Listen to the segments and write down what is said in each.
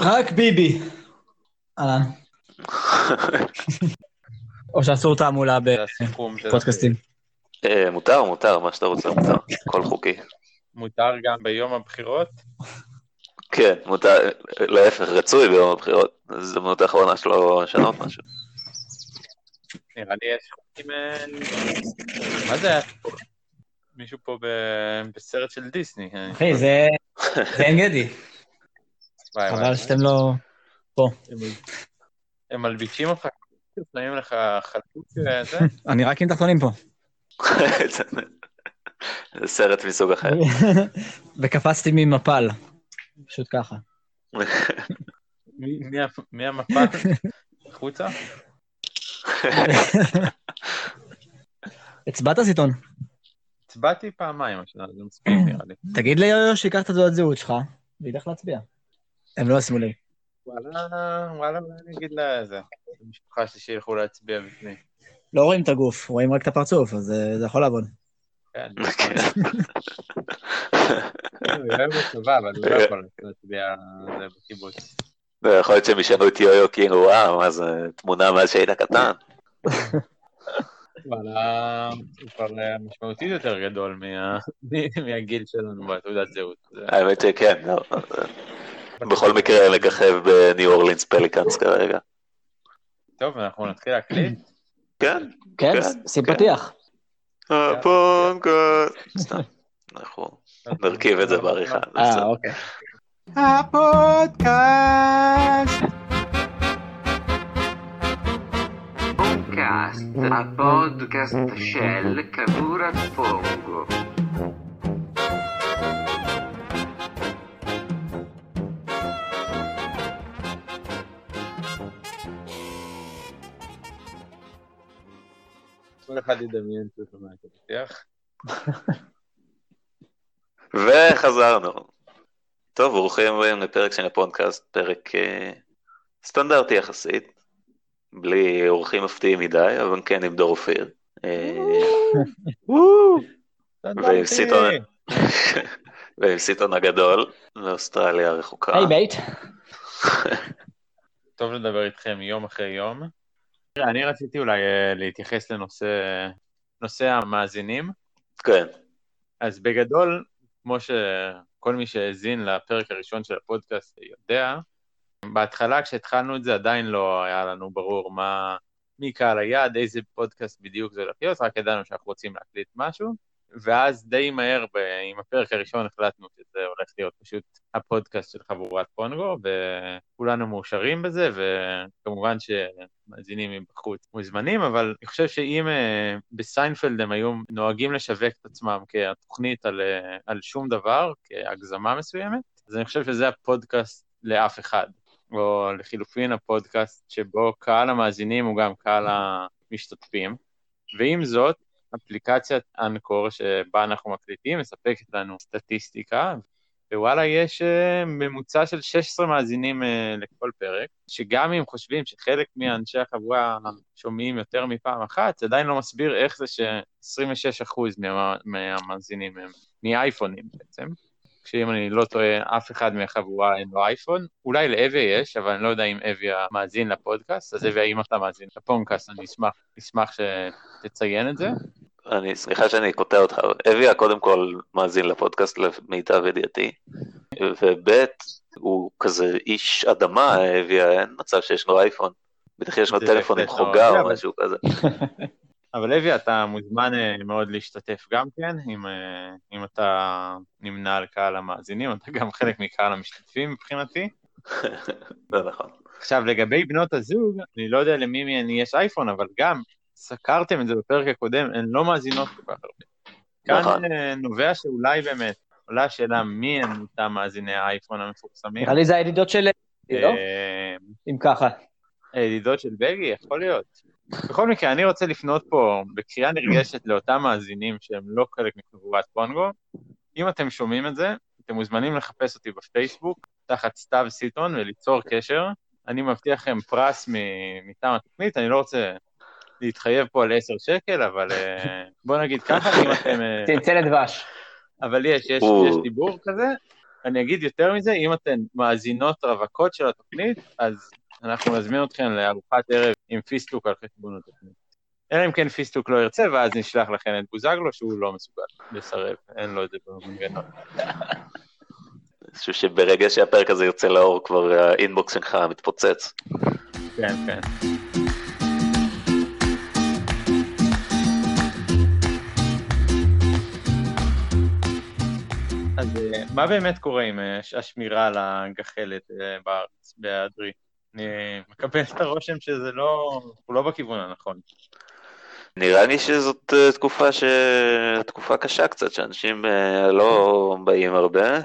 רק ביבי. אהלן. או שאסור תעמולה. בפודקאסטים. אה, מותר, מותר, מה שאתה רוצה מותר, הכל חוקי. מותר גם ביום הבחירות? כן, מותר, להפך, רצוי ביום הבחירות, זו הזדמנות האחרונה שלו לשנות משהו. נראה לי יש חוקים... אה, מה זה היה? מישהו פה בסרט של דיסני. אחי, זה זה עין גדי. וואי, וואי. חבל שאתם לא... הם- הם מלבישים אותך, שמים לך חלוק וזה. אני רק עם תחתונים פה. זה סרט מסוג אחר. וקפצתי ממפל. פשוט ככה. מי- מי ה- מי המפה? החוצה? הצבעת סיטון. הצבעתי פעמיים השנה, זה מספיק נראה לי. תגיד ליו שייקח את התעודת זהות שלך, וילך להצביע. הם לא ישימו לי. וואלה, וואלה, אני אגיד לזה. המשפחה שלי שילכו להצביע בפנים. לא רואים את הגוף, רואים רק את הפרצוף, אז אה, זה יכול לעבוד. כן. הוא אוהב בצבא, אבל הוא לא יכול להצביע זה בקיבוץ. יכול להיות שהם ישנו את יו-יו כאילו, וואו, מה זה, תמונה מאז שהיית קטן. וואלה, הוא כבר אה, משמעותית יותר גדול מה- מהגיל שלנו בתעודת זהות. זה- האמת שכן, לא, בכל מקרה מככב בניו אורלינס פליקאנס כרגע. טוב, אנחנו נתחיל להקליט. כן, כן, כן, שים כן. פתיח. הפונקאסט. סתם, אנחנו נרכיב את זה בעריכה. אה. אוקיי. הפודקאסט! Podcast, a podcast Shell Cavour כל אחד ידמיין שהוא שומע את הפתיח. וחזרנו. טוב, ברוכים הבאים לפרק של הפודקאסט, פרק אה, סטנדרטי יחסית, בלי אורחים מפתיעים מדי, אבל כן עם דור אופיר. אה, ועם סיטון, ועם סיטון הגדול, מאוסטרליה הרחוקה. היי mate. טוב לדבר איתכם יום אחרי יום. אני רציתי אולי אה, להתייחס לנושא נושא המאזינים. כן, אז בגדול, כמו שכל מי שהאזין לפרק הראשון של הפודקאסט יודע, בהתחלה כשהתחלנו את זה עדיין לא היה לנו ברור מה, מי קהל היעד, איזה פודקאסט בדיוק זה הולך להיות, רק ידענו שאנחנו רוצים להקליט משהו, ואז די מהר ב, עם הפרק הראשון החלטנו שזה הולך להיות פשוט הפודקאסט של חבורת פונגו, וכולנו מאושרים בזה, וכמובן שמאזינים מבחוץ מוזמנים, אבל אני חושב שאם אה, בסיינפלד הם היו נוהגים לשווק את עצמם כתוכנית על, אה, על שום דבר, כהגזמה מסוימת, אז אני חושב שזה הפודקאסט לאף אחד. או לחילופין הפודקאסט שבו קהל המאזינים הוא גם קהל המשתתפים. ועם זאת, אפליקציית אנקור שבה אנחנו מקליטים מספקת לנו סטטיסטיקה, ווואלה יש אה, ממוצע של 16 מאזינים אה, לכל פרק, שגם אם חושבים שחלק מאנשי החבורה שומעים יותר מפעם אחת, זה עדיין לא מסביר איך זה ש-26% מה, מהמאזינים הם מאייפונים בעצם. שאם אני לא טועה, אף אחד מהחבורה אין לו אייפון. אולי לאבי יש, אבל אני לא יודע אם אבי מאזין לפודקאסט, אז אבי, האם אתה מאזין לפודקאסט, אני אשמח, אשמח שתציין את זה. אני, סליחה שאני קוטע אותך, אביה קודם כל מאזין לפודקאסט למיטב ידיעתי, וב' הוא כזה איש אדמה, אביה, אין מצב שיש לו אייפון. בטח יש לו טלפון עם חוגה או משהו כזה. אבל אבי, אתה מוזמן אה, מאוד להשתתף גם כן, אם, אה, אם אתה נמנה על קהל המאזינים, אתה גם חלק מקהל המשתתפים מבחינתי. זה נכון. עכשיו, לגבי בנות הזוג, אני לא יודע למי יש אייפון, אבל גם, סקרתם את זה בפרק הקודם, הן לא מאזינות כל כך הרבה. נכון. כאן אה, נובע שאולי באמת, עולה השאלה מי הם אותם מאזיני האייפון המפורסמים. נראה לי זה הידידות של... לא? אם ככה. הידידות של בגי, יכול להיות. בכל מקרה, אני רוצה לפנות פה בקריאה נרגשת לאותם מאזינים שהם לא חלק מחבורת פונגו. אם אתם שומעים את זה, אתם מוזמנים לחפש אותי בפייסבוק, תחת סתיו סיטון, וליצור קשר. אני מבטיח לכם פרס מטעם התוכנית, אני לא רוצה להתחייב פה על 10 שקל, אבל אה, בוא נגיד ככה, אם אתם... אה, צנצנת דבש. אבל יש, יש. יש דיבור כזה, אני אגיד יותר מזה, אם אתן מאזינות רווקות של התוכנית, אז אנחנו נזמין אתכן לארוחת ערב עם פיסטוק על חשבון התוכנית. אלא אם כן פיסטוק לא ירצה, ואז נשלח לכן את בוזגלו, שהוא לא מסוגל לסרב, אין לו את זה במנגנון. אני חושב שברגע שהפרק הזה יוצא לאור, כבר האינבוקס שלך מתפוצץ. כן, כן. אז אה, מה באמת קורה עם אה, השמירה על הגחלת אה, בארץ, בהיעדרי? אני מקבל את הרושם שזה לא, הוא לא בכיוון הנכון. נראה לי שזאת תקופה, ש... תקופה קשה קצת, שאנשים לא באים הרבה.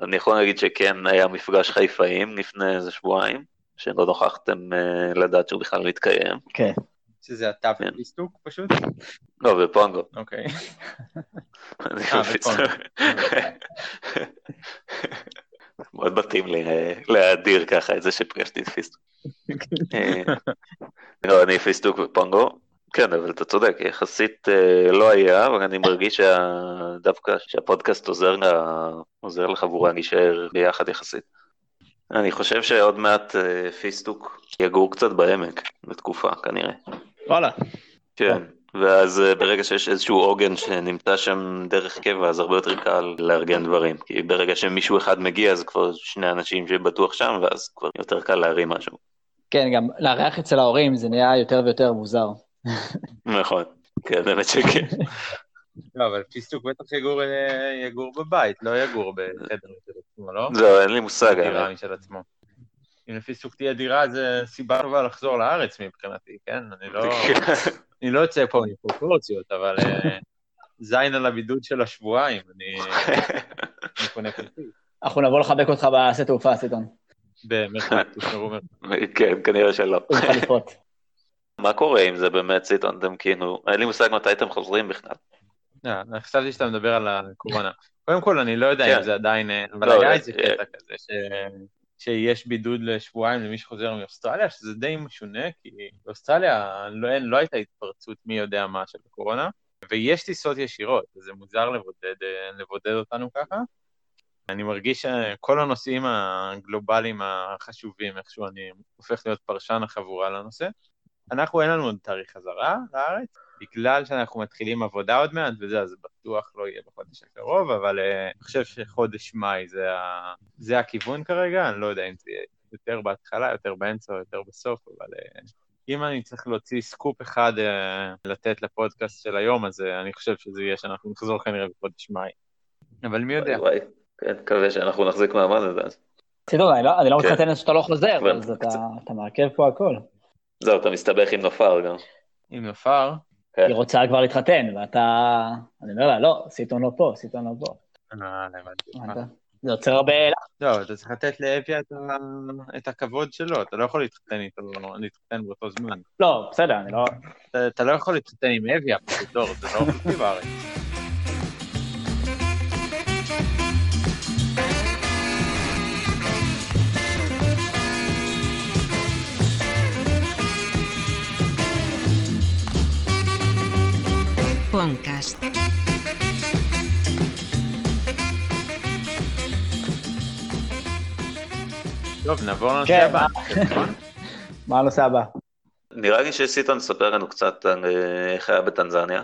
אני יכול להגיד שכן היה מפגש חיפאים לפני איזה שבועיים, שלא נוכחתם לדעת שהוא בכלל מתקיים. כן. שזה אתה כן. ופיסטוק פשוט? לא, בפונגו. אוקיי. אה. מאוד מתאים אה, להאדיר ככה את זה שפגשתי את פיסטוק. אה, לא, אני פיסטוק ופונגו. כן, אבל אתה צודק, יחסית לא היה, אבל אני מרגיש שה- דווקא שהפודקאסט עוזר לחבורה להישאר ביחד יחסית. אני חושב שעוד מעט אה, פיסטוק יגור קצת בעמק לתקופה כנראה. וואלה. כן, ואז אה, ברגע שיש איזשהו עוגן שנמצא שם דרך קבע, אז הרבה יותר קל לארגן דברים. כי ברגע שמישהו אחד מגיע, אז כבר שני אנשים שבטוח שם, ואז כבר יותר קל להרים משהו. כן, גם לארח אצל ההורים זה נהיה יותר ויותר מוזר. נכון, כן, באמת שכן. לא, אבל פיסטוק בטח יגור, אה, יגור בבית, לא יגור בחדר של עצמו, לא? זהו, אין לי מושג, דירה. משל עצמו. אם לפיסטוק תהיה דירה, זה סיבה טובה לחזור לארץ מבחינתי, כן? אני לא, אני לא יוצא פה מפרופורציות, אבל אה, זין על הבידוד של השבועיים, אני אני קונה כרטיס. אנחנו נבוא לחבק אותך בשדה תעופה, סיטון. במרחק, תשמרו מרחק. כן, כנראה שלא. מה קורה עם זה באמת, סיטון? אתם כאילו, אין לי מושג מתי אתם חוזרים בכלל. אה, אני חשבתי שאתה מדבר על הקורונה. קודם כל, אני לא יודע כן. אם זה עדיין, אה, אבל לא, היה אה, איזה קטע כזה, שיש בידוד לשבועיים למי שחוזר מאוסטרליה, שזה די משונה, כי באוסטרליה לא, לא הייתה התפרצות מי יודע מה של הקורונה, ויש טיסות ישירות, וזה מוזר לבודד, אה, לבודד אותנו ככה. אני מרגיש שכל הנושאים הגלובליים החשובים, איכשהו אני הופך להיות פרשן החבורה לנושא. אנחנו, אין לנו עוד תאריך חזרה לארץ, בגלל שאנחנו מתחילים עבודה עוד מעט, וזה, אז בטוח לא יהיה בחודש הקרוב, אבל uh, אני חושב שחודש מאי זה, ה... זה הכיוון כרגע, אני לא יודע אם זה יהיה יותר בהתחלה, יותר באמצע או יותר בסוף, אבל uh, אם אני צריך להוציא סקופ אחד uh, לתת לפודקאסט של היום, אז אני חושב שזה יהיה שאנחנו נחזור כנראה בחודש מאי. אבל מי יודע? וואי, כן, מקווה שאנחנו נחזיק מעמד עד אז. סיטון, אני לא- אני לא כן. מתחתן שאתה לא חוזר, אבל אז. אתה מעכב פה הכל. זהו, אתה מסתבך עם נופר גם. עם נופר, כן. היא רוצה כבר להתחתן, ואתה... אני אומר לה, לא, סיטון לא פה, סיטון לא פה. אה, לא הבנתי? זה יוצר הרבה... לא, אבל אתה צריך לתת לאפי את, ה... את הכבוד שלו, אתה לא יכול להתחתן איתו, להתחתן באותו זמן. לא, בסדר, אני לא... אתה, אתה לא יכול להתחתן עם אבי הפרוטור, זה לא חוקי בארץ. Podcast. טוב, נעבור לנושא כן, הבא. מה הנושא הבא? נראה לי שסיטון ספר לנו קצת על אה, איך היה בטנזניה,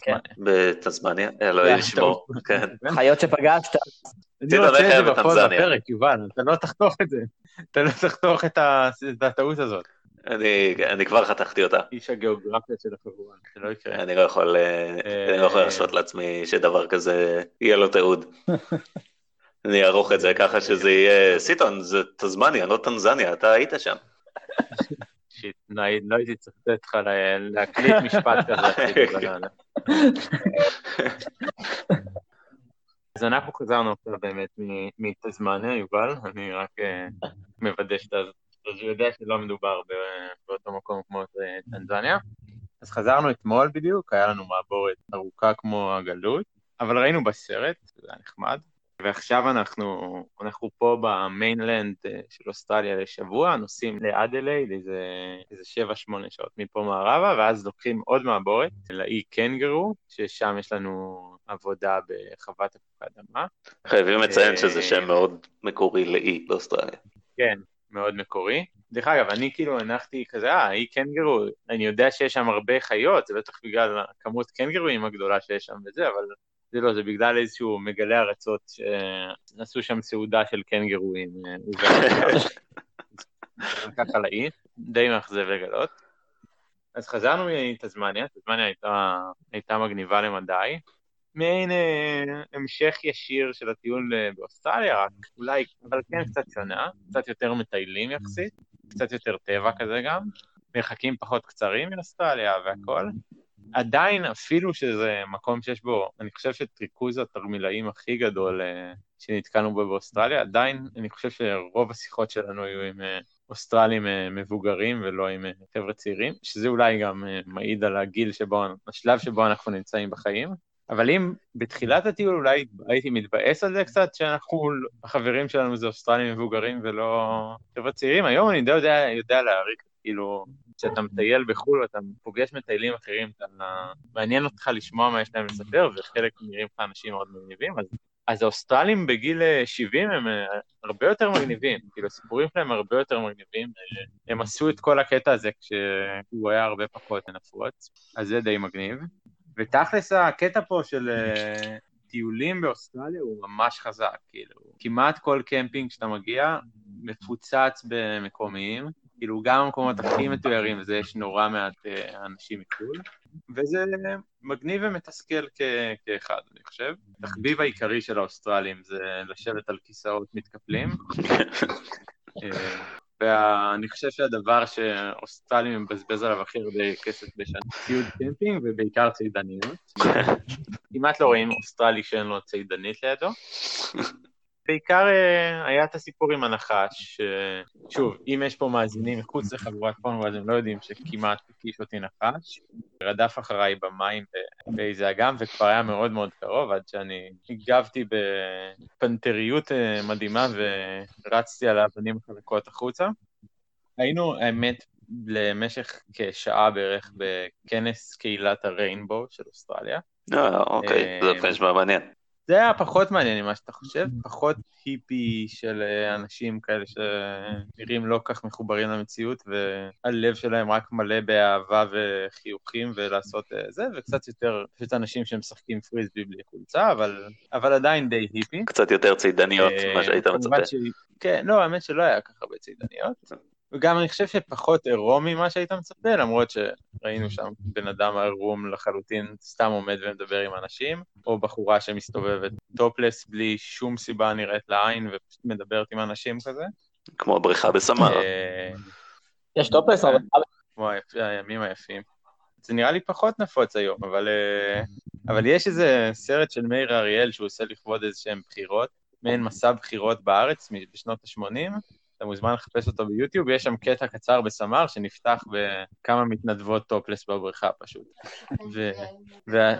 כן. בטנזמניה, אלוהים ישמור, כן. חיות שפגשת. אני רוצה איך את היה זה בטנזניה? בפרק, יובל, אתה לא תחתוך את זה. אתה לא תחתוך את הטעות הזאת. אני אני כבר חתכתי אותה. איש הגיאוגרפיה של החבורה, זה לא יקרה. אני לא יכול אה, אני לא יכול להרשות לעצמי שדבר כזה יהיה לו תיעוד. אני אערוך את זה ככה שזה יהיה, סיטון, זה תזמניה, לא טנזניה, אתה היית שם. שיט, לא לא הייתי צריך לתת לך לה- להקליט משפט כזה. אפילו בלילה. אז אנחנו חזרנו עכשיו באמת מ- מתזמניה, יובל, אני רק מוודא שאתה אז הוא יודע שלא מדובר באותו מקום כמו אה, טנזניה. אז חזרנו אתמול בדיוק, היה לנו מעבורת ארוכה כמו הגלות, אבל ראינו בסרט, זה היה נחמד. ועכשיו אנחנו, אנחנו פה במיינלנד אה, של אוסטרליה לשבוע, נוסעים לאדלייד איזה, איזה 7-8 שעות מפה מערבה, ואז לוקחים עוד מעבורת לאי קנגרו, ששם יש לנו עבודה בחוות אדמה. חייבים לציין שזה אה, שם מאוד מקורי לאי באוסטרליה. כן, מאוד מקורי. דרך אגב, אני כאילו הנחתי כזה, אה, אי קנגרו, אני יודע שיש שם הרבה חיות, זה בטח בגלל הכמות קנגרואים הגדולה שיש שם וזה, אבל זה לא, זה בגלל איזשהו מגלה ארצות שעשו שם סעודה של קנגרואים. אה, ככה לאי, די מאכזב לגלות. אז חזרנו מתזמניה, תזמניה הייתה, הייתה מגניבה למדי. מעין אה, המשך ישיר של הטיול אה, באוסטרליה, רק אולי, אבל כן קצת שונה, קצת יותר מטיילים יחסית, קצת יותר טבע כזה גם, מרחקים פחות קצרים מאוסטרליה והכל. עדיין, אפילו שזה מקום שיש בו, אני חושב שאת התרמילאים הכי גדול אה, שנתקלנו בו באוסטרליה, עדיין אני חושב שרוב השיחות שלנו היו עם אה, אוסטרלים אה, מבוגרים ולא עם אה, חבר'ה צעירים, שזה אולי גם מעיד על הגיל שבו, השלב שבו אנחנו נמצאים בחיים. אבל אם בתחילת הטיול אולי הייתי מתבאס על זה קצת, שאנחנו, החברים שלנו זה אוסטרלים מבוגרים ולא חבר'ה צעירים, היום אני די יודע, יודע להעריך, כאילו, כשאתה מטייל בחו"ל ואתה פוגש מטיילים אחרים, אתה, מעניין אותך לשמוע מה יש להם לספר, וחלק נראים לך אנשים מאוד מגניבים, אז, אז האוסטרלים בגיל אה, 70 הם אה, הרבה יותר מגניבים, כאילו הסיפורים שלהם הרבה יותר מגניבים, אה, הם עשו את כל הקטע הזה כשהוא היה הרבה פחות נפוץ, אז זה די מגניב. ותכלס הקטע פה של אה, טיולים באוסטרליה הוא ממש חזק, כאילו, כמעט כל קמפינג שאתה מגיע מפוצץ במקומיים, כאילו גם המקומות הכי מתוירים, וזה יש נורא מעט אה, אנשים מחו"ל, וזה מגניב ומתסכל כ- כאחד, אני חושב. התחביב העיקרי של האוסטרלים זה לשבת על כיסאות מתקפלים. ואני חושב שהדבר שאוסטרלים מבזבז עליו הכי הרבה כסף בשנה, ציוד קמפינג ובעיקר צידניות. כמעט לא רואים אוסטרלי שאין לו צידנית לידו. בעיקר אה, היה את הסיפור עם הנחש, ש- שוב, אם יש פה מאזינים מחוץ לחבורת פורנו, אז הם לא יודעים שכמעט הכיש אותי נחש. רדף אחריי במים באיזה אגם, וכבר היה מאוד מאוד קרוב, עד שאני הגבתי בפנתריות אה, מדהימה ורצתי על האבנים החלקות החוצה. היינו, האמת, למשך כשעה בערך בכנס קהילת הריינבו של אוסטרליה. אה, אוקיי, זה נשמע מעניין. זה היה פחות מעניין ממה שאתה חושב, פחות היפי של אה, אנשים כאלה שנראים לא כך מחוברים למציאות, והלב שלהם רק מלא באהבה וחיוכים ולעשות אה, זה, וקצת יותר פשוט אנשים שמשחקים פריסבי בלי חולצה, אבל, אבל עדיין די היפי. קצת יותר צידניות, אה, מה שהיית מצפה. ש... כן, לא, האמת שלא היה הרבה צידניות. וגם אני חושב שפחות עירום ממה שהיית מצפה, למרות שראינו שם בן אדם עירום לחלוטין, סתם עומד ומדבר עם אנשים, או בחורה שמסתובבת טופלס בלי שום סיבה נראית לעין ופשוט מדברת עם אנשים כזה. כמו הבריכה בסמרה. אה, יש טופלס, אבל כמו היפ- הימים היפים. זה נראה לי פחות נפוץ היום, אבל, אה, אבל יש איזה סרט של מאיר אריאל שהוא עושה לכבוד איזה שהם בחירות, מעין מסע בחירות בארץ בשנות ה-80, אתה מוזמן לחפש אותו ביוטיוב, יש שם קטע קצר בסמר שנפתח בכמה מתנדבות טופלס בבריכה פשוט. ו- ו-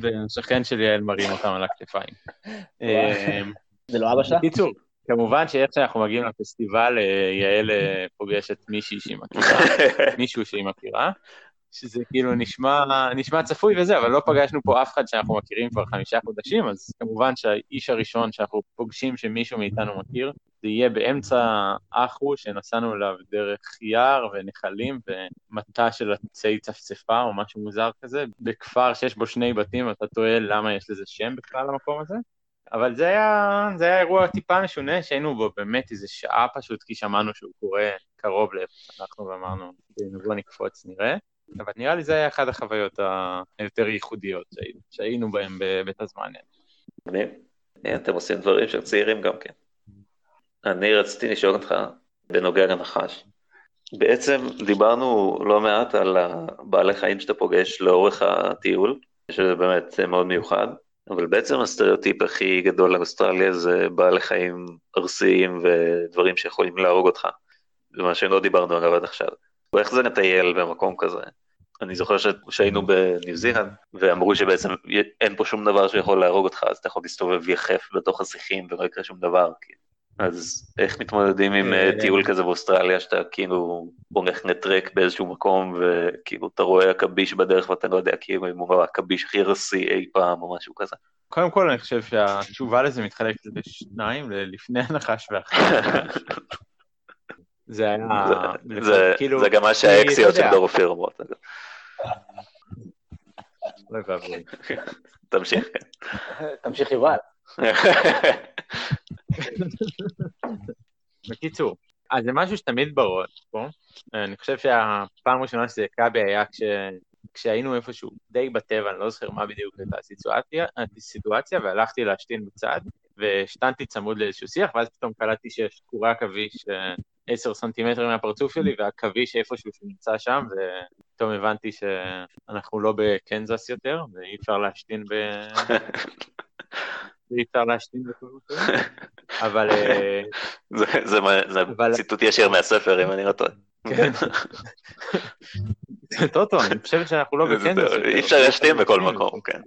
והשכן של יעל מרים אותם על הכתפיים. אה, זה לא אבא שלה? בקיצור, כמובן שאיך שאנחנו מגיעים לפסטיבל, אה, יעל אה, פוגשת מישהי שהיא מכירה, מישהו שהיא מכירה, שזה כאילו נשמע, נשמע צפוי וזה, אבל לא פגשנו פה אף אחד שאנחנו מכירים כבר חמישה חודשים, אז כמובן שהאיש הראשון שאנחנו פוגשים שמישהו מאיתנו מכיר, זה יהיה באמצע אחו שנסענו אליו דרך יער ונחלים ומטע של עצי צפצפה או משהו מוזר כזה, בכפר שיש בו שני בתים, אתה תוהה למה יש לזה שם בכלל למקום הזה. אבל זה היה, זה היה אירוע טיפה משונה, שהיינו בו באמת איזה שעה פשוט, כי שמענו שהוא קורה קרוב לאיפה שאנחנו ואמרנו, בוא נקפוץ, נראה. אבל נראה לי זה היה אחת החוויות היותר ייחודיות שהיינו, שהיינו בהן ב- בתזמניה. מגניב. אה, אתם עושים דברים של צעירים גם כן. אני רציתי לשאול אותך בנוגע לנחש. בעצם דיברנו לא מעט על הבעלי חיים שאתה פוגש לאורך הטיול, שזה באמת מאוד מיוחד, אבל בעצם הסטריאוטיפ הכי גדול לאוסטרליה זה בעלי חיים ארסיים ודברים שיכולים להרוג אותך. זה מה שלא דיברנו עליו עד עכשיו. ואיך זה לטייל במקום כזה? אני זוכר שהיינו בניו זילנד, ואמרו שבעצם אין פה שום דבר שיכול להרוג אותך, אז אתה יכול להסתובב יחף בתוך השיחים ולא יקרה שום דבר. כאילו. אז איך מתמודדים עם אה, אה, טיול כזה באוסטרליה, שאתה כאילו הולך נטרק באיזשהו מקום, וכאילו אתה רואה עכביש בדרך ואתה לא יודע כאילו אם הוא העכביש הכי רסי אי פעם או משהו כזה. קודם כל אני חושב שהתשובה לזה מתחלקת לשניים, לפני הנחש ואחרי הנחש. זה היה... זה- זה- כאילו, גם מה שהאקסיות אתה של דור אופיר אומרות. אגב. אוי ואבוי. תמשיך. תמשיך יובל. בקיצור, אז זה משהו שתמיד בראש פה. אני חושב שהפעם הראשונה שזה הכה בי היה כש... כשהיינו איפשהו די בטבע, אני לא זוכר מה בדיוק הייתה הסיטואציה, הסיטואציה, והלכתי להשתין בצד, והשתנתי צמוד לאיזשהו שיח, ואז פתאום קלטתי שיש קורי עכביש אה, עשר סנטימטרים מהפרצוף שלי, והעכביש איפשהו שנמצא שם, ופתאום הבנתי שאנחנו לא בקנזס יותר, ואי אפשר להשתין ב... ואי אפשר להשתין בכל מקום. אבל... אה, זה- ציטוט ישיר מהספר, אם אני לא טועה. כן. טוטו, אני חושב שאנחנו לא. יותר. אי אפשר להשתין בכל מקום, כן.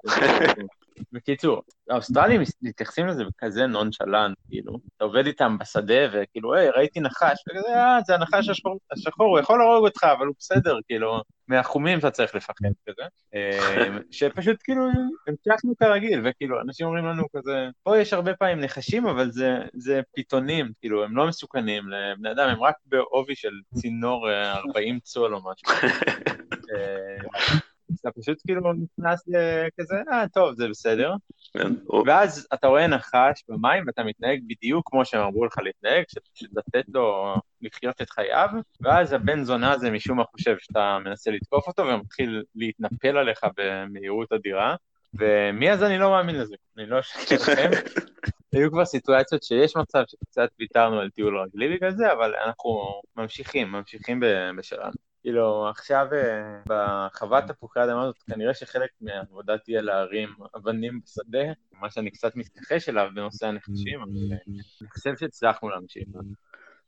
בקיצור, האוסטרלים מתייחסים לזה בכזה נונשלנט, כאילו, אתה עובד איתם בשדה וכאילו, היי, ראיתי נחש, וכזה, אה, זה הנחש השחור, השחור, הוא יכול להרוג אותך, אבל הוא בסדר, כאילו, מהחומים אתה צריך לפחד כזה. אה, שפשוט כאילו, המשכנו כרגיל, וכאילו, אנשים אומרים לנו כזה, פה יש הרבה פעמים נחשים, אבל זה, זה פיתונים, כאילו, הם לא מסוכנים לבני אדם, הם רק בעובי של צינור אה, 40 צול או משהו. אז אתה פשוט כאילו נכנס לכזה, אה, טוב, זה בסדר. כן, ואז אתה רואה נחש במים ואתה מתנהג בדיוק כמו שהם אמרו לך להתנהג, לתת לו לחיות את חייו, ואז הבן זונה הזה משום מה חושב שאתה מנסה לתקוף אותו ומתחיל להתנפל עליך במהירות אדירה, ומאז אני לא מאמין לזה, אני לא אשקר לכם. היו כבר סיטואציות שיש מצב שקצת ויתרנו על טיול רגלי בגלל זה, אבל אנחנו ממשיכים, ממשיכים בשלנו. כאילו, עכשיו אה, בחוות תפוחי האדמה הזאת, כנראה שחלק מהעבודה תהיה להרים אבנים בשדה, מה שאני קצת מתכחש אליו בנושא הנחשים, אבל אה, אני חושב שהצלחנו להמשיך.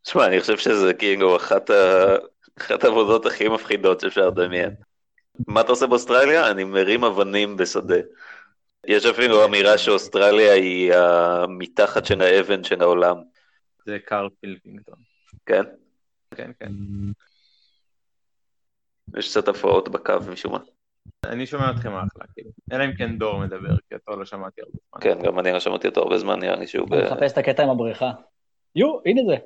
תשמע, אני חושב שזה כאילו אחת ה- אחת העבודות הכי מפחידות שאפשר לדמיין. מה אתה עושה באוסטרליה? אני מרים אבנים בשדה. יש אפילו אמירה שאוסטרליה היא המתחת של האבן של העולם, זה קארל פילקינגטון. כן? כן, כן. יש קצת הפרעות בקו משום מה. אני שומע אתכם אחלה, כאילו. אלא אם כן דור מדבר, כי אותו לא שמעתי הרבה זמן. כן, גם אני לא שמעתי אותו הרבה זמן, נראה לי שהוא. אני מחפש את הקטע עם הבריכה. יו, הנה זה.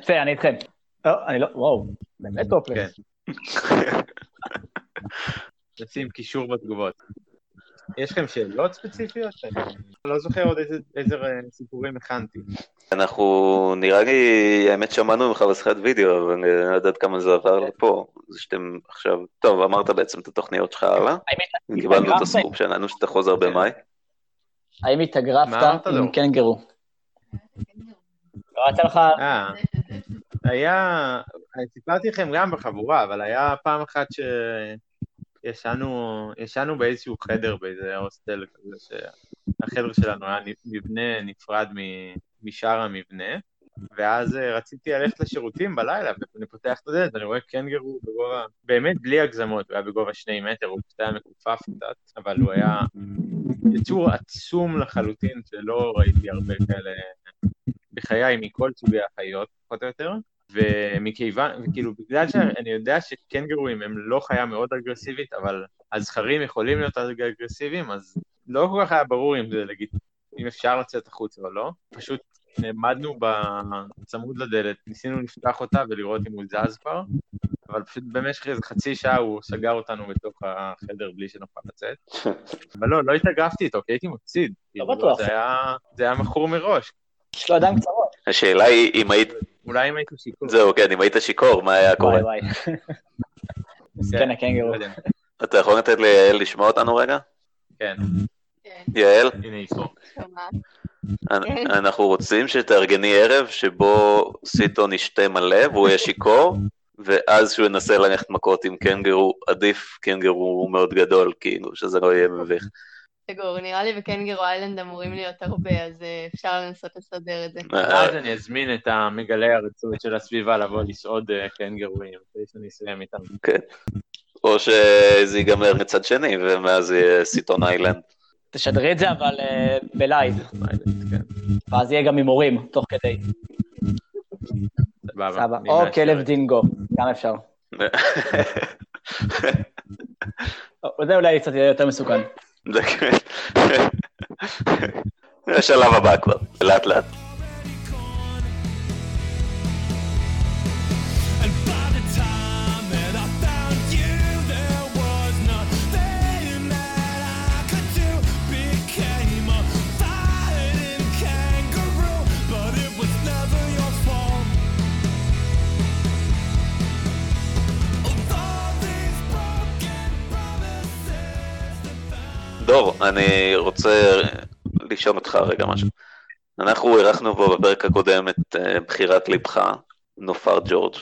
בסדר, אני איתכם. לא, אני לא, וואו, באמת טופלס. נשים קישור בתגובות. יש לכם שאלות ספציפיות? אני לא זוכר עוד איזה- איזה אה, סיפורים הכנתי. אנחנו, נראה לי, האמת שמענו ממך בשיחת וידאו, אבל אני לא יודעת כמה זה עבר לפה. זה שאתם עכשיו, טוב, אמרת בעצם את התוכניות שלך הלאה. האם קיבלנו את? הסקופ שלנו שאתה חוזר במאי. האם מה התאגרפת? עם קנגרו? לא יצא לך... אה, היה, אני סיפרתי לכם גם בחבורה, אבל היה פעם אחת שישנו ישנו באיזשהו חדר באיזה הוסטל כזה, שהחדר שלנו היה מבנה נפרד משאר המבנה, ואז אה, רציתי ללכת לשירותים בלילה, ואני פותח את הדלת, ואני רואה קנגרו בגובה, באמת בלי הגזמות, הוא היה בגובה שני מטר, הוא קצת היה מכופף קצת, אבל הוא היה יצור עצום לחלוטין, שלא ראיתי הרבה כאלה בחיי מכל סוגי החיות, פחות או יותר, ומכיוון, וכאילו, בגלל שאני יודע שקנגרואים הם לא חיה מאוד אגרסיבית, אבל הזכרים יכולים להיות אגרסיביים, אז לא כל כך היה ברור אם זה לגיט... אם אפשר לצאת החוצה או לא. פשוט נעמדנו בצמוד לדלת, ניסינו לפתוח אותה ולראות אם הוא זז כבר, אבל פשוט במשך איזה חצי שעה הוא סגר אותנו בתוך החדר בלי שנוכל לצאת. אבל לא, לא התאגרפתי איתו, כי הייתי מפסיד. כאילו, בטוח. זה היה- זה היה מכור מראש. יש לו ידיים קצרות. השאלה היא, אם היית, אולי אם הייתי שיכור. זהו, כן, אם היית שיכור, מה היה קורה? וואי וואי. מסכן הקנגרו. לא יודע. אתה יכול לתת ליעל לשמוע אותנו רגע? כן, כן, יעל, הנה היא פה. אנ- אנחנו רוצים שתארגני ערב שבו סיטון ישתה מלא והוא יהיה שיכור, ואז שהוא ינסה ללכת מכות עם קנגרו, עדיף קנגרו מאוד גדול, כאילו, שזה לא יהיה מביך. סגור, נראה לי ב Kangaroo Island אמורים להיות הרבה, אז אה, אפשר לנסות לסדר את זה. אה, אז אני אזמין את המגלי הרצוי של הסביבה לבוא לסעוד אה, קנגרואים, כדי שאני אסיים איתם. כן. או שזה ייגמר מצד שני, ומאז יהיה סיטון Island. תשדרי את זה אבל ב live, כן, ואז יהיה גם הימורים תוך כדי. סבבה. או. כלב דינגו, גם אפשר. זה אולי קצת יהיה יותר מסוכן. זה כן. השלב הבא כבר, לאט לאט. דור, אני רוצה לשאול אותך רגע משהו. אנחנו אירחנו פה בפרק הקודם את אה, בחירת ליבך, נופר ג'ורג',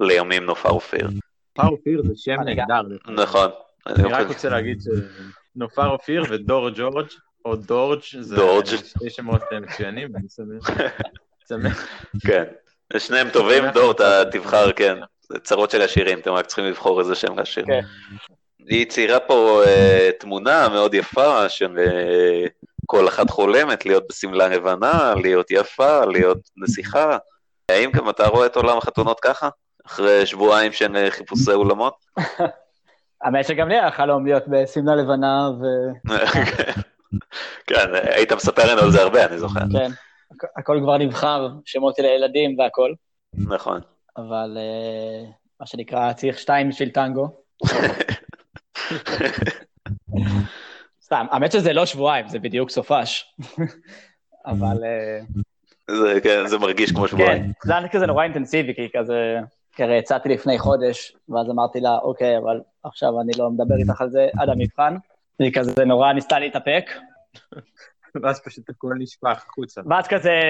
לימים נופר אופיר. נופר אופיר זה שם אני נהדר. נכון. אני אני רק רוצה להגיד שנופר אופיר ודור ג'ורג', או דורג', זה דורג'. שתי שמות מצוינים, ואני שמח. כן. שניהם טובים, דור, אתה. תבחר, כן. זה צרות של השירים, אתם רק צריכים לבחור איזה שם לשיר. כן. היא ציירה פה אה, תמונה מאוד יפה של אה, כל אחת חולמת להיות בשמלה לבנה, להיות יפה, להיות נסיכה. האם גם אתה רואה את עולם החתונות ככה? אחרי שבועיים של אה, חיפושי אולמות? האמת שגם לי היה חלום להיות בשמלה לבנה, כן, היית מספר לנו על זה הרבה, אני זוכר. הכ- הכל כבר נבחר, שמות של הילדים והכל, נכון. אבל מה שנקרא, צריך שתיים בשביל טנגו. סתם, האמת שזה לא שבועיים, זה בדיוק סופש. אבל אה, זה, כן, זה מרגיש כמו שבועיים. כן, זה היה כזה נורא אינטנסיבי, כי כזה, כי הרי לפני חודש, ואז אמרתי לה, אוקיי, אבל עכשיו אני לא מדבר איתך על זה עד המבחן. והיא כזה נורא ניסתה להתאפק, ואז פשוט הכל נשפך החוצה. ואז כזה,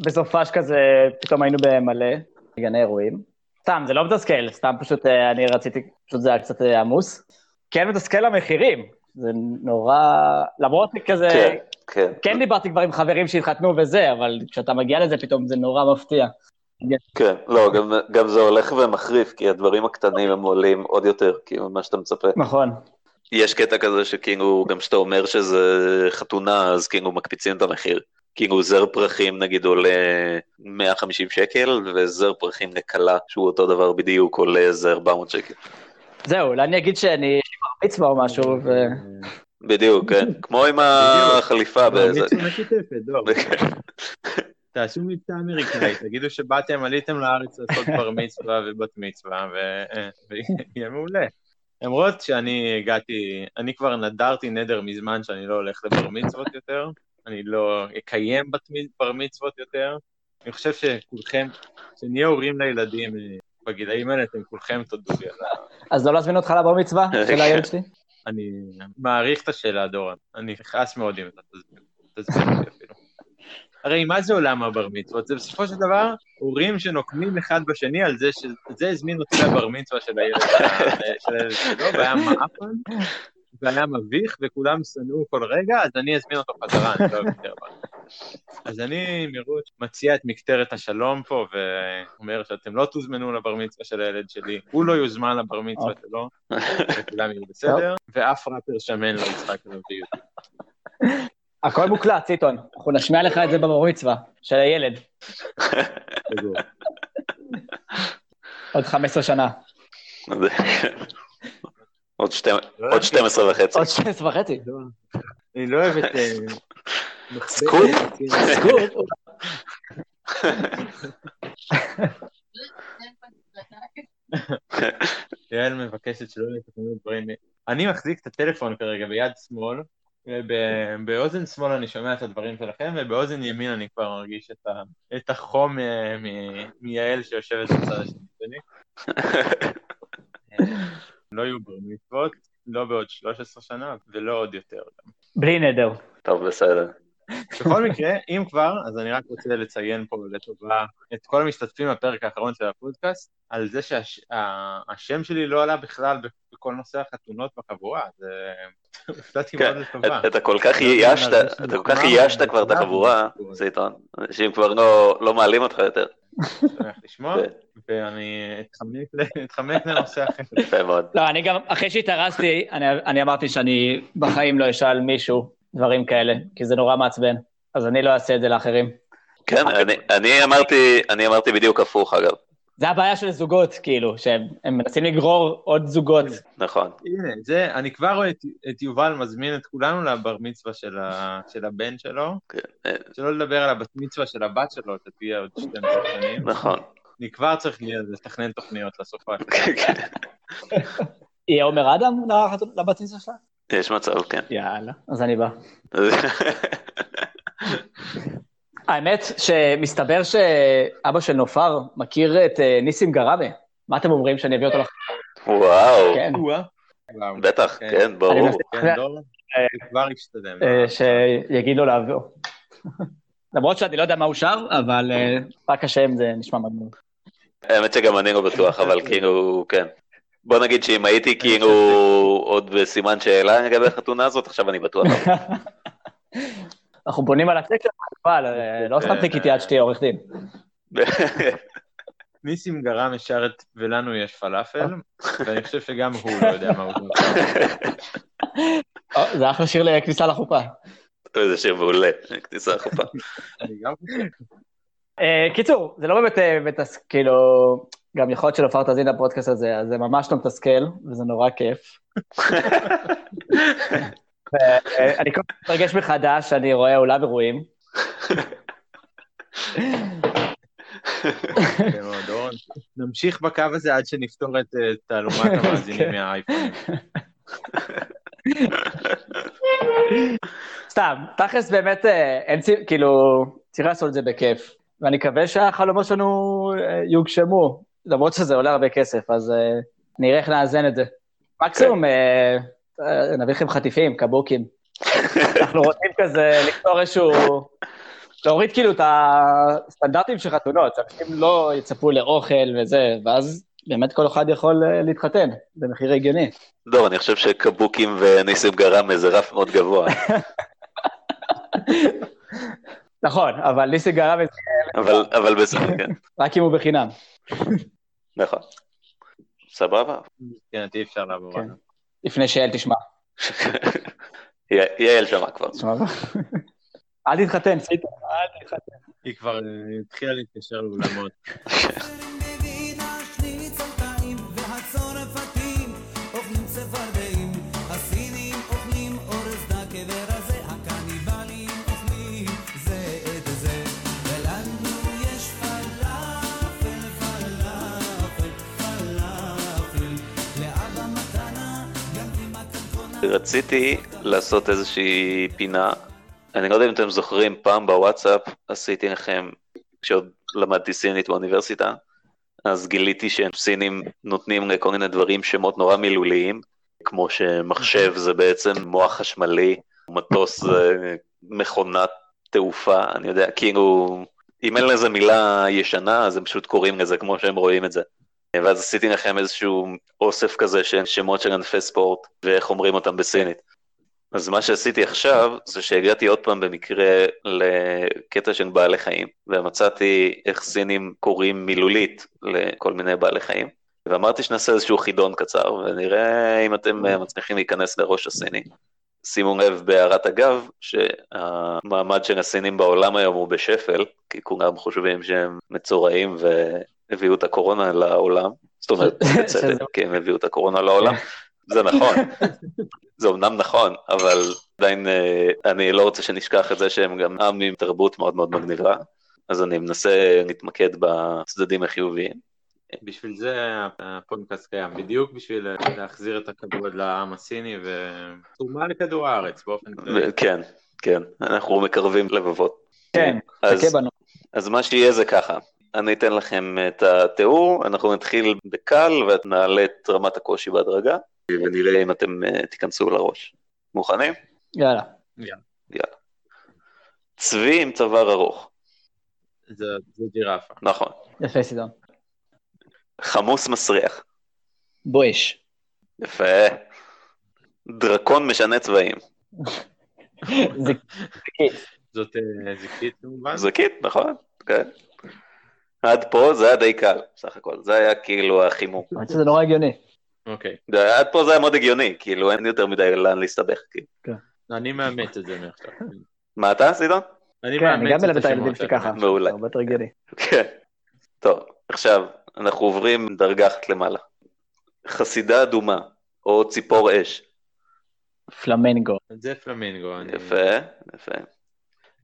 בסופש כזה, פתאום היינו במלא גני אירועים. סתם, זה לא מתסכל, סתם פשוט אה, אני רציתי, פשוט זה היה קצת אה, עמוס. כן מתסכל המחירים, זה נורא, למרות שכזה, כן, כן. כן דיברתי כבר עם חברים שהתחתנו וזה, אבל כשאתה מגיע לזה פתאום זה נורא מפתיע. כן, לא, גם, גם זה הולך ומחריף, כי הדברים הקטנים הם עולים עוד יותר, כאילו, ממה שאתה מצפה. נכון. יש קטע כזה שכאילו, גם כשאתה אומר שזה חתונה, אז כאילו מקפיצים את המחיר. כאילו זר פרחים נגיד עולה 150 שקל, וזר פרחים לכלה, שהוא אותו דבר בדיוק, עולה איזה 400 שקל. זהו, אולי אני אגיד שאני, מצווה או משהו, ו... בדיוק, כן. כמו עם החליפה באיזה... מיצו משותפת, דור. תעשו מבצע אמריקאי, תגידו שבאתם, עליתם לארץ לעשות בר מצווה ובת מצווה, ו- ויהיה מעולה. למרות שאני הגעתי, אני כבר נדרתי נדר מזמן שאני לא הולך לבר מצוות יותר, אני לא אקיים בת בר מצוות יותר. אני חושב שכולכם, כשנהיה הורים לילדים בגילאים האלה, אתם כולכם תודו לי על ה... אז לא להזמין אותך לבר מצווה של הילד שלי? אני מעריך את השאלה, דורון. אני אכעס מאוד אם אתה תסביר לי אפילו. הרי מה זה עולם הבר מצוות? זה בסופו של דבר הורים שנוקמים אחד בשני על זה שזה הזמין אותי לבר מצווה של הילד של הילד שלו, והיה מעפן, והיה מביך, וכולם שנאו כל רגע, אז אני אזמין אותו חזרה, אני לא אוותר בה. אז אני מראש מציע את מקטרת השלום פה, ואומר שאתם לא תוזמנו לבר מצווה של הילד שלי, הוא לא יוזמן לבר מצווה שלו, וכולם יהיו בסדר, ואף ראפר שמן לא יצחק עליו ביוטיוב. הכל מוקלט, ציטון. אנחנו נשמיע לך את זה בבר מצווה של הילד. עוד 15 שנה. עוד שתי- עוד 12 וחצי. עוד 12 וחצי. אני לא אוהב את... אה, סקופ? סקופ. יעל מבקשת שלא יתכננו דברים. אני מחזיק את הטלפון כרגע ביד שמאל, ובאוזן שמאל אני שומע את הדברים שלכם, ובאוזן ימין אני כבר מרגיש את ה- את החום אה, מ- מיעל שיושבת בצד השני. לא יהיו בר מצוות, לא בעוד 13 שנה, ולא עוד יותר גם. בלי נדר. טוב, בסדר. בכל מקרה, אם כבר, אז אני רק רוצה לציין פה לטובה את כל המשתתפים בפרק האחרון של הפודקאסט, על זה שהשם שלי לא עלה בכלל בכל כל נושא החתונות בחבורה, זה... הופתעתי כן, מאוד לטובה. אתה כל כך לא ייאשת, זה אתה כל כך ייאשת כבר את החבורה, נחמד. זיתון, אנשים כבר לא לא מעלים אותך יותר. שמח לשמוע, כן. ואני אתחמק לנושא אחר. יפה מאוד. לא, אני גם, אחרי שהתארסתי, אני, אני אמרתי שאני בחיים לא אשאל מישהו דברים כאלה, כי זה נורא מעצבן. אז אני לא אעשה את זה לאחרים. כן, אני- אני אמרתי, אני אמרתי בדיוק הפוך אגב, זה הבעיה של זוגות, כאילו, שהם הם מנסים לגרור עוד זוגות. נכון. הנה, זה, אני כבר רואה את, את יובל מזמין את כולנו לבר מצווה של, ה, של הבן שלו, כן, אה, שלא לדבר על הבת מצווה של הבת שלו, שתהיה עוד 12 שנים. נכון. אני כבר צריך לתכנן תוכניות לסופה. יהיה עומר אדם לבת מצווה שלה? יש מצב, כן. יאללה, אז אני בא. האמת שמסתבר שאבא של נופר מכיר את אה, ניסים גראמה. מה אתם אומרים שאני אביא אותו לך? וואו, כן, וואו. בטח, כן. כן, אני ברור. מנסה- כן, דור, זה כבר השתדם. אה, שיגיד לו להביאו. למרות שאני לא יודע מה הוא שר, אבל אה, רק השם זה נשמע מגניב. האמת שגם אני לא בטוח, אבל כאילו, כן. בוא נגיד שאם הייתי כאילו עוד בסימן שאלה לגבי החתונה הזאת, עכשיו אני בטוח. אנחנו בונים על הטקסט, אבל אה, לא סתם חיכיתי עד שתהיה עורך דין. ניסים גרם ישר את ולנו יש פלאפל, ואני חושב שגם הוא לא יודע מה הוא אומר. אה, זה אחלה שיר לכניסה לחופה. איזה שיר מעולה, כניסה לחופה. אה, קיצור, זה לא באמת. כאילו, גם יכול להיות שנופר תאזין לפודקאסט הזה, אז זה ממש לא מתסכל, וזה נורא כיף. ואני כל כך מתרגש מחדש, אני רואה אולם אירועים. כן. נמשיך בקו הזה עד שנפתור את אה, תעלומת המאזינים מהאייפון. סתם, תכלס באמת, אה, אין. כאילו, צריך לעשות את זה בכיף. ואני מקווה שהחלומות שלנו אה, יוגשמו, למרות שזה עולה הרבה כסף, אז אה, נראה איך נאזן את זה. מקסימום, אה, אה, נביא לכם חטיפים, קבוקים. אנחנו רוצים כזה לפתור איזשהו... להוריד כאילו את הסטנדרטים של חתונות, שאנשים לא יצפו לאוכל וזה, ואז באמת כל אחד יכול להתחתן במחיר הגיוני. דור, אני חושב שקבוקים וניסים גרם איזה רף מאוד גבוה, נכון, אבל ניסי גרם זה אבל אבל בסדר, כן, רק אם הוא בחינם. נכון. סבבה. כן, אי אפשר לעבור כן. עליו. לפני שיעל תשמע. יעל שמע כבר. תשמע. אל תתחתן, סיטו, אל תתחתן. היא כבר אה, התחילה להתקשר לאולמות. רציתי לעשות איזושהי פינה, אני לא יודע אם אתם זוכרים, פעם בוואטסאפ עשיתי לכם, כשעוד למדתי סינית באוניברסיטה, אז גיליתי שסינים נותנים לכל מיני דברים שמות נורא מילוליים, כמו שמחשב זה בעצם מוח חשמלי, מטוס זה מכונת תעופה, אני יודע, כאילו, אם אין לזה מילה ישנה, אז הם פשוט קוראים לזה כמו שהם רואים את זה. ואז עשיתי לכם איזשהו אוסף כזה של שמות של ענפי ספורט, ואיך אומרים אותם בסינית. אז מה שעשיתי עכשיו, זה שהגעתי עוד פעם במקרה לקטע של בעלי חיים, ומצאתי איך סינים קוראים מילולית לכל מיני בעלי חיים, ואמרתי שנעשה איזשהו חידון קצר, ונראה אם אתם אה, מצליחים להיכנס לראש הסיני. שימו לב בהערת אגב, שהמעמד של הסינים בעולם היום הוא בשפל, כי כולם חושבים שהם מצורעים והביאו את הקורונה לעולם. זאת אומרת, בצדק, כי הם הביאו את הקורונה לעולם. זה נכון, זה אמנם נכון, אבל עדיין אה, אני לא רוצה שנשכח את זה שהם גם עם עם תרבות מאוד מאוד מגניבה, אז אני מנסה להתמקד בצדדים החיוביים. בשביל זה הפודקאסט קיים, בדיוק בשביל להחזיר את הכבוד לעם הסיני ותרומה לכדור הארץ באופן כללי. כן, כן, אנחנו מקרבים לבבות. כן, אז- תכה בנו. אז מה שיהיה זה ככה, אני אתן לכם את התיאור, אנחנו נתחיל בקל ונעלה את רמת הקושי בהדרגה, ונראה אם אתם אה, תיכנסו לראש. מוכנים? יאללה. צבי עם צוואר ארוך, זה זה ג'ירפה. נכון. יפה סידון. חמוס מסריח, בואש. יפה. דרקון משנה צבעים. כיס. זאת אה, זיקית כמובן. זקית, נכון? כן. עד פה זה היה די קל, בסך הכל. זה היה כאילו החימום. האמת שזה נורא הגיוני. אוקיי. עד פה זה היה מאוד הגיוני, כאילו אין יותר מדי לאן להסתבך. כאילו. אני מאמץ את זה מעכשיו. מה אתה, סידון? אני כן, אני מאמץ גם מלמד את השמות הילדים שלי. ככה. מעולה. הרבה יותר הגיוני. כן. טוב, עכשיו, אנחנו עוברים דרגה אחת למעלה. חסידה אדומה, או ציפור אש. פלמנגו. זה פלמינגו. אני- יפה, יפה.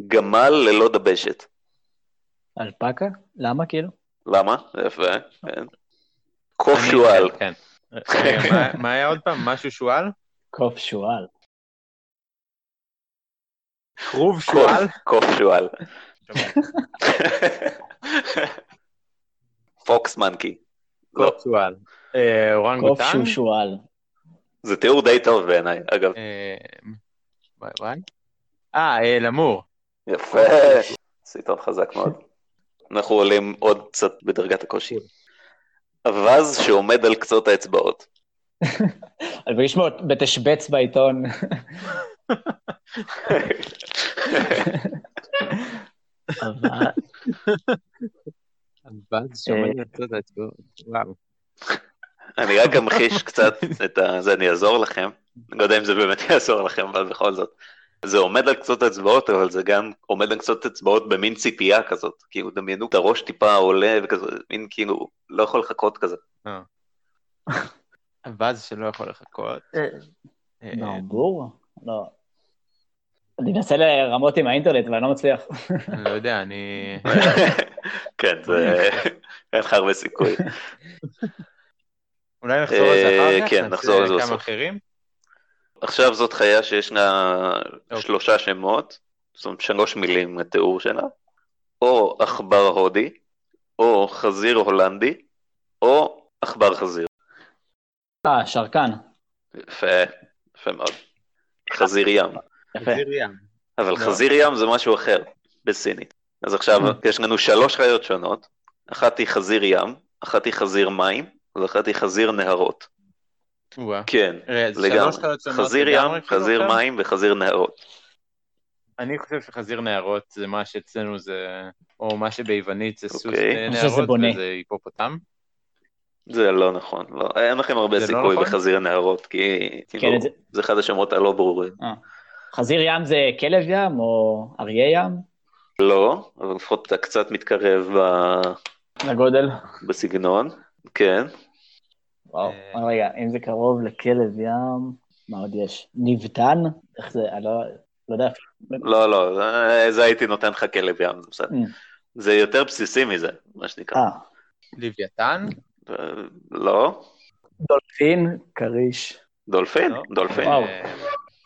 גמל ללא דבשת. אלפקה? למה כאילו? למה? יפה, כן. קוף שועל. כן. מה- היה עוד פעם? משהו שועל? קוף שועל. כרוב קוף, שועל? קוף שועל. פוקס מנקי. לא, קוף שועל. אה, קוף אורנגוטן? שהוא שועל. זה תיאור די טוב בעיניי, אגב. אה, וואי וואי. אה, אה, למור. יפה. סיטון חזק מאוד. אנחנו עולים עוד קצת בדרגת הקושי. אווז שעומד על קצות האצבעות. אני מרגיש מאוד בתשבץ בעיתון. האצבעות. וואו. אני רק אמחיש קצת את ה... זה, אני אעזור לכם. אני לא יודע אם זה באמת יעזור לכם, אבל בכל זאת. זה עומד על קצות האצבעות, אבל זה גם עומד על קצות האצבעות במין ציפייה כזאת. כאילו, דמיינו את הראש טיפה עולה וכזה, מין כאילו, לא יכול לחכות כזה. הבאז שלא יכול לחכות. אה, אה, ברבור? לא. אני מנסה לרמות עם האינטרנט ואני לא מצליח. אני לא יודע, אני... כן, זה... אין לך הרבה סיכוי. אולי נחזור על זה אה, אחר כך? כן, נחזור על זה בסוף. עכשיו זאת חיה שיש לה אוקיי. שלושה שמות, זאת אומרת שלוש מילים לתיאור שלה, או עכבר הודי, או חזיר הולנדי, או עכבר חזיר. אה, שרקן. יפה, יפה מאוד. חזיר ים. יפה. חזיר ים. אבל לא. חזיר ים זה משהו אחר, בסינית. אז עכשיו יש לנו שלוש חיות שונות, אחת היא חזיר ים, אחת היא חזיר מים, ואחת היא חזיר נהרות. כן, זה לגמרי. חזיר ים, חזיר? מים וחזיר נהרות. אני חושב שחזיר נהרות זה מה שאצלנו זה, או מה שביוונית זה סוס אוקיי. אה, נהרות. וזה היפופוטם. זה לא נכון, לא, אין לכם הרבה לא סיכוי נכון? בחזיר נהרות, כי כן, כאילו, זה- זה אחד השמות הלא ברורים. חזיר ים זה כלב ים או אריה ים? לא, אבל לפחות אתה קצת מתקרב ב- לגודל. בסגנון, כן. וואו. אה. רגע, אם זה קרוב לכלב ים, מה עוד יש? נבטן? איך זה? אני לא לא יודע. לא, לא, זה- הייתי נותן לך כלב ים, זה בסדר. Mm. זה יותר בסיסי מזה, מה שנקרא. אה, לוויתן? אה, לא, דולפין, כריש. דולפין, לא? דולפין. אה,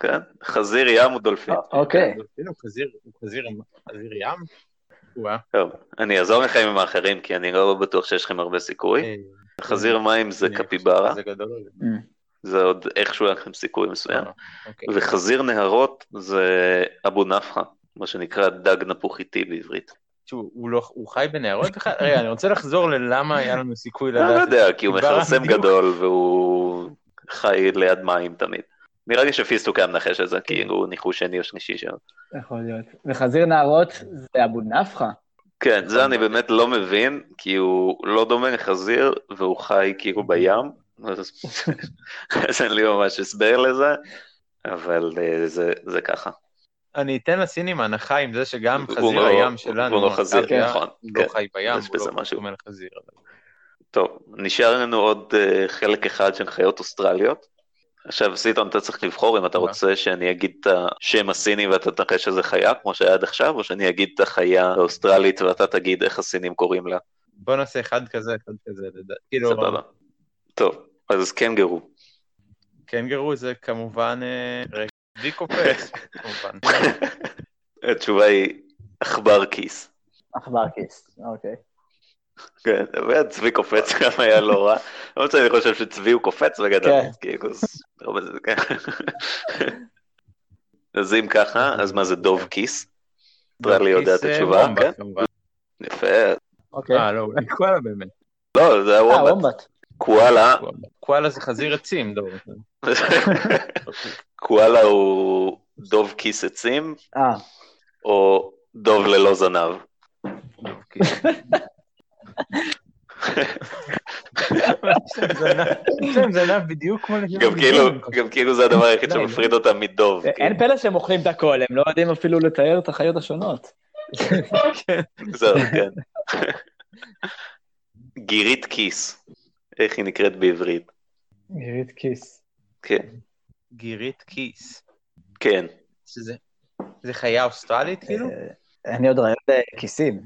כן. חזיר ים הוא דולפין. אוקיי. דולפין הוא חזיר, ים? טוב, אני אעזור לכם עם האחרים, כי אני לא בטוח שיש לכם הרבה סיכוי. חזיר מים זה קפיברה. זה עוד איכשהו היה לכם סיכוי מסוים. אה, אוקיי. וחזיר נהרות זה אבו נפחא, מה שנקרא דג נפוח איטי בעברית. שהוא הוא לא, הוא חי בנהרות בכלל? רגע, אני רוצה לחזור ללמה היה לנו סיכוי אני לא לדעת. יודע, כי הוא מכרסם. גדול והוא חי ליד מים תמיד. נראה לי שפיסטוק היה מנחש את זה, כי הוא ניחוש שני או שלישי שלו. יכול להיות. וחזיר נהרות זה אבו נפחא? כן, זה אני באמת לא מבין, כי הוא לא דומה לחזיר, והוא חי כאילו בים, אז אין לי ממש הסבר לזה, אבל אה, זה- זה ככה. אני אתן לסינים הנחה עם זה שגם הוא חזיר לא- הים שלנו, הוא לא חזיר, אביה, נכון, לא כן. חי בים, הוא לא. דומה לחזיר. טוב, נשאר לנו עוד אה, חלק אחד של חיות אוסטרליות. עכשיו, סיטון, אתה צריך לבחור אם אתה? רוצה שאני אגיד את השם הסיני ואתה תנחש שזה חיה, כמו שהיה עד עכשיו, או שאני אגיד את החיה האוסטרלית ואתה תגיד איך הסינים קוראים לה. בוא נעשה אחד כזה, אחד כזה, לדעת. כאילו, סבבה. טוב, אז קנגרו. קנגרו זה כמובן, אה, רגע, וי קופץ, כמובן. התשובה היא עכבר כיס. עכבר כיס, אוקיי. כן, באמת, צבי קופץ גם היה לא רע. למרות שאני חושב שצבי הוא קופץ בגדול, כן. כאילו, אז לא כן. אז אם ככה, אז מה זה דוב כיס? אוסטרלי יודע את כיס, אה, התשובה, כן? יפה. אוקיי. אה, לא, אולי קואלה באמת. לא, זה אה, הוומבט. וומבט. קואלה, קואלה זה חזיר עצים, דור. קואלה הוא דוב כיס עצים, אה, או דוב ללא זנב. יש להם זנב בדיוק כמו גם כאילו, גם כאילו זה הדבר היחיד שמפריד אותם מדוב. כאילו. אין פלא שהם אוכלים את הכל, הם לא יודעים אפילו לתאר את החיות השונות. זהו, כן. גירית כיס, איך היא נקראת בעברית? גירית כיס. כן, גירית כיס. כן. שזה זה חיה אוסטרלית כאילו? אה, אני עוד רעיון לכיסים.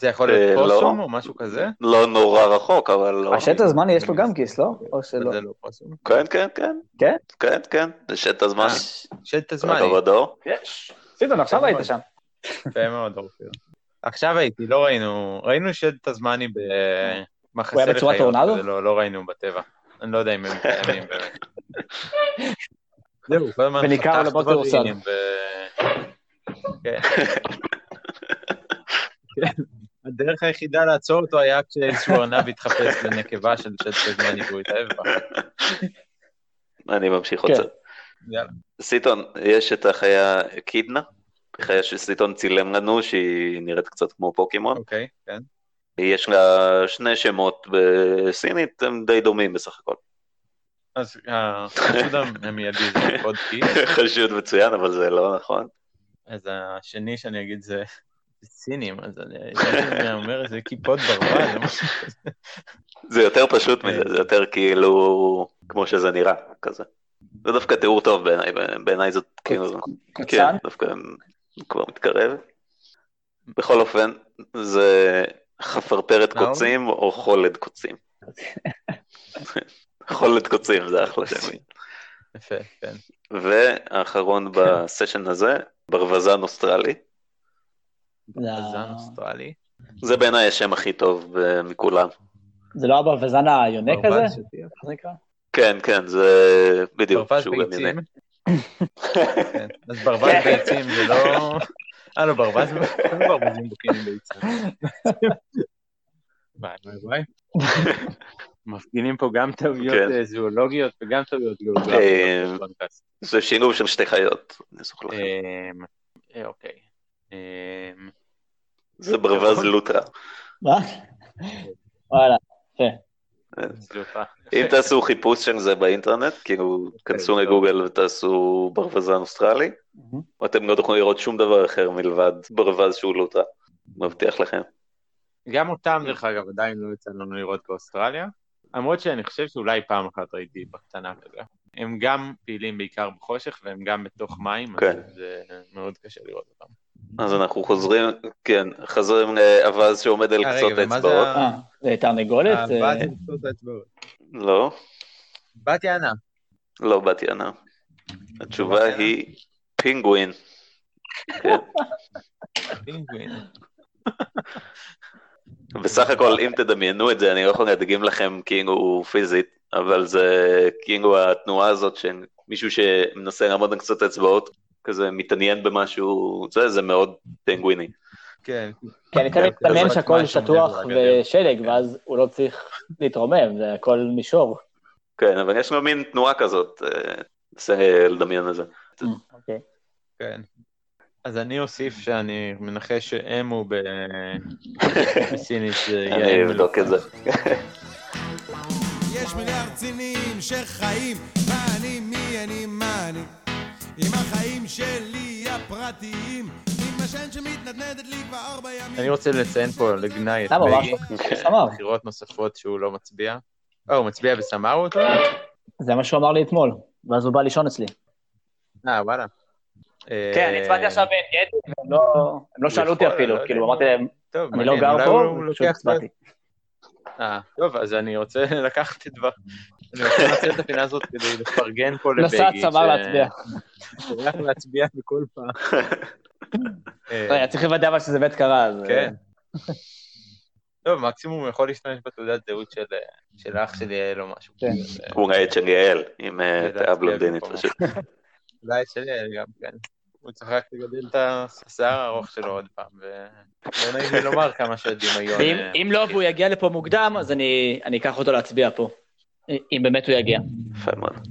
זה יכול אה, להיות לא. פוסום או משהו כזה? לא נורא רחוק, אבל לא. השט הזמני יש לו גם כיס, לא? או שלא? זה לא פוסום. כן, כן, כן. כן? כן, כן. זה שט הזמן. שד כל תזמני. הכבוד, דור. יש. סידון, עכשיו היית שם. יפה מאוד, אופיר. עכשיו הייתי, לא ראינו, ראינו שד תזמני הוא במחסה היה בצורת לחיות, טורנדו? לא לא ראינו בטבע. אני לא יודע אם הם קיימים באמת. זהו, כל הזמן וניכר חתך דברים מרוסד. ו- כן. כן. הדרך היחידה לעצור אותו היה כשאיזשהו ארנב התחפש לנקבה של שד תזמני והוא התאהב בה. אני ממשיך כן. רוצה. יאללה. סיטון, יש את החיה קידנה, חיה שסיטון צילם לנו, שהיא נראית קצת כמו פוקימון. אוקיי, כן. יש לה שני שמות בסינית, הם די דומים בסך הכל. אז החשוד המיידי זה קוד קיס, חשוד מצוין, אבל זה לא נכון. אז השני שאני אגיד זה סינים, אז אני אני אומר איזה קיפוד ברווז, זה משהו כזה. זה יותר פשוט מזה, זה יותר כאילו כמו שזה נראה, כזה. זה דווקא תיאור טוב בעיניי, בעיניי זאת כאילו... כן? דווקא כבר מתקרב. בכל אופן, זה חפרפרת? קוצים או חולד קוצים. חולד קוצים זה אחלה שם. יפה, כן. והאחרון בסשן הזה, ברווזן אוסטרלי. זן אוסטרלי. זה בעיניי השם הכי טוב אה, מכולם. זה לא הברווזן היונק הזה? כן, כן, זה בדיוק, שהוא גם. יונק. כן. אז ברווז ביצים זה לא... אה, לא, ברווז, ברווזים בוקעים עם ביצים. וואי, וואי, וואי. מפגינים פה גם טעויות כן. אה, זואולוגיות וגם טעויות אה, גיאוגרפיות. זה שילוב של שתי חיות, אני אסוך לכם. אוקיי. אמ, זה ברווז לוטרה. מה? וואלה, סליחה. אם תעשו חיפוש של זה באינטרנט, כאילו, כנסו טוב. לגוגל ותעשו ברווזן אוסטרלי, ואתם לא תוכלו לראות שום דבר אחר מלבד ברווז שהוא לוטרה. מבטיח לכם. גם אותם, דרך אגב, עדיין לא יצא לנו לראות באוסטרליה, למרות שאני חושב שאולי פעם אחת ראיתי בקטנה כזה. הם גם פעילים בעיקר בחושך, והם גם בתוך מים, כן. אז זה מאוד קשה לראות אותם. אז אנחנו חוזרים, כן, חוזרים לאווז שעומד על אה, קצות ומה זה האצבעות. אה, זה תרנגולת? אה, אה, קצות האצבעות. לא, בת יענה. לא בת יענה. התשובה היא פינגווין. כן. פינגווין. בסך הכל, אם תדמיינו את זה, אני לא יכול להדגים לכם כאילו פיזית, אבל זה כאילו התנועה הזאת של מישהו שמנסה לעמוד על קצות האצבעות, כזה מתעניין במשהו, זה, זה מאוד פינגוויני. כן. כי אני תמיד כן, מדמיין זה שהכל שטוח. ושלג, ואז הוא לא צריך להתרומם, זה הכל מישור. כן, אבל יש לו מין תנועה כזאת, אה, ננסה לדמיין את זה. אוקיי. כן. אז אני אוסיף שאני מנחש הוא ב- בסינית זה יהיה אני אבדוק את זה. יש מיליארד צינים שחיים, מה אני, מי אני, מה אני. עם החיים שלי הפרטיים, עם השן שמתנדנדת לי כבר ארבע ימים. אני רוצה לציין פה לגנאי את בגי, סמר. בחירות נוספות שהוא לא מצביע. אה, הוא מצביע וסמר אותו? זה מה שהוא אמר לי אתמול, ואז הוא בא לישון אצלי. אה, וואלה. כן, אני הצבעתי עכשיו בעין גדי, והם לא- הם לא שאלו אותי אפילו, לא כאילו. אמרתי להם, אני לא גר פה, פשוט הצבעתי. אה, טוב, אז אני רוצה לקחת את דבר... אני רוצה לנצל את הפינה הזאת כדי לפרגן פה לבגי. נסעת סמר להצביע. שולח להצביע בכל פעם. אה, לא, צריך לוודא אבל שזה באמת קרה, אז... כן. טוב, מקסימום הוא יכול להשתמש בתעודת זהות של, של אח שלי יעל או משהו. כן. כזה. הוא ראה את של יעל, עם אה, פאה בלונדינית. פשוט. אולי שלי יעל גם, כן. הוא צריך רק לגדל את השיער הארוך שלו עוד פעם, ולא נעים לי לומר כמה שהדמיון... ואם אם לא והוא יגיע לפה מוקדם, אז אני אני אקח אותו להצביע פה. אם באמת הוא יגיע. יפה מאוד.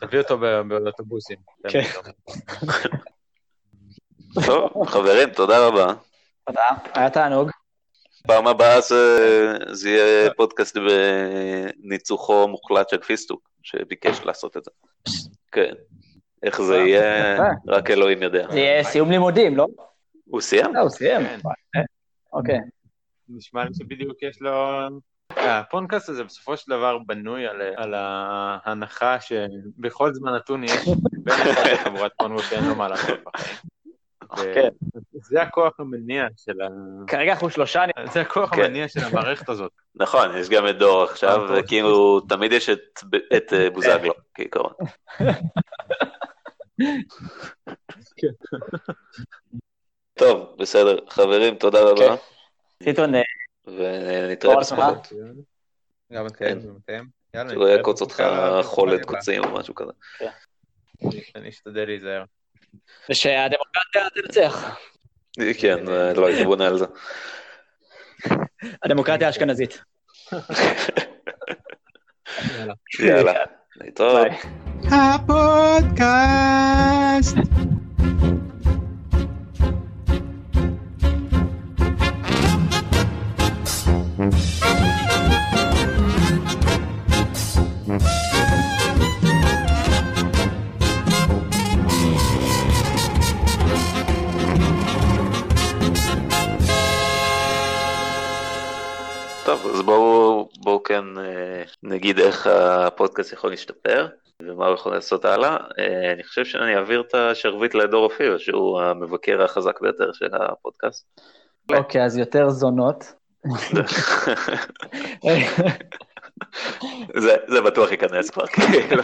תביא אותו באוטובוסים. כן. טוב, חברים, תודה רבה. תודה, היה תענוג. פעם הבאה זה, זה יהיה פודקאסט בניצוחו מוחלט של פיסטוק, שביקש לעשות את זה. כן. איך זה יהיה. רק אלוהים יודע. זה יהיה סיום לימודים, לא? הוא סיים? לא, הוא סיים. כן. אוקיי. נשמע לי שבדיוק יש לו... הפודקאסט הזה בסופו של דבר בנוי על, על ההנחה שבכל זמן נתון יש בן אחד בחבורת פונגו שאין לו מה לעשות בחיים. כן. זה הכוח המניע של ה... כרגע אנחנו שלושה, אני- זה הכוח כן. המניע של המערכת הזאת. נכון, יש גם את דור עכשיו, אה, וכאילו תמיד יש את, את אה, בוזגלו, כעיקרון. טוב, בסדר. חברים, תודה רבה, כן. סיטון, אה, ונתראה בשמחות. גם אתם, גם אתם. יאללה, שלא נתראה יעקוץ אותך חולת. קוצים או משהו כזה. אני אשתדל להיזהר. ושהדמוקרטיה תנצח. כן, לא הייתי בונה על זה. הדמוקרטיה האשכנזית. יאללה. יאללה, להתראות. ביי. הפודקאסט. כן אה, נגיד איך הפודקאסט יכול להשתפר ומה הוא יכול לעשות הלאה. אה, אני חושב שאני אעביר את השרביט לדור אופיר, שהוא המבקר החזק ביותר של הפודקאסט. אוקיי, אז יותר זונות. זה זה בטוח ייכנס כבר, כאילו.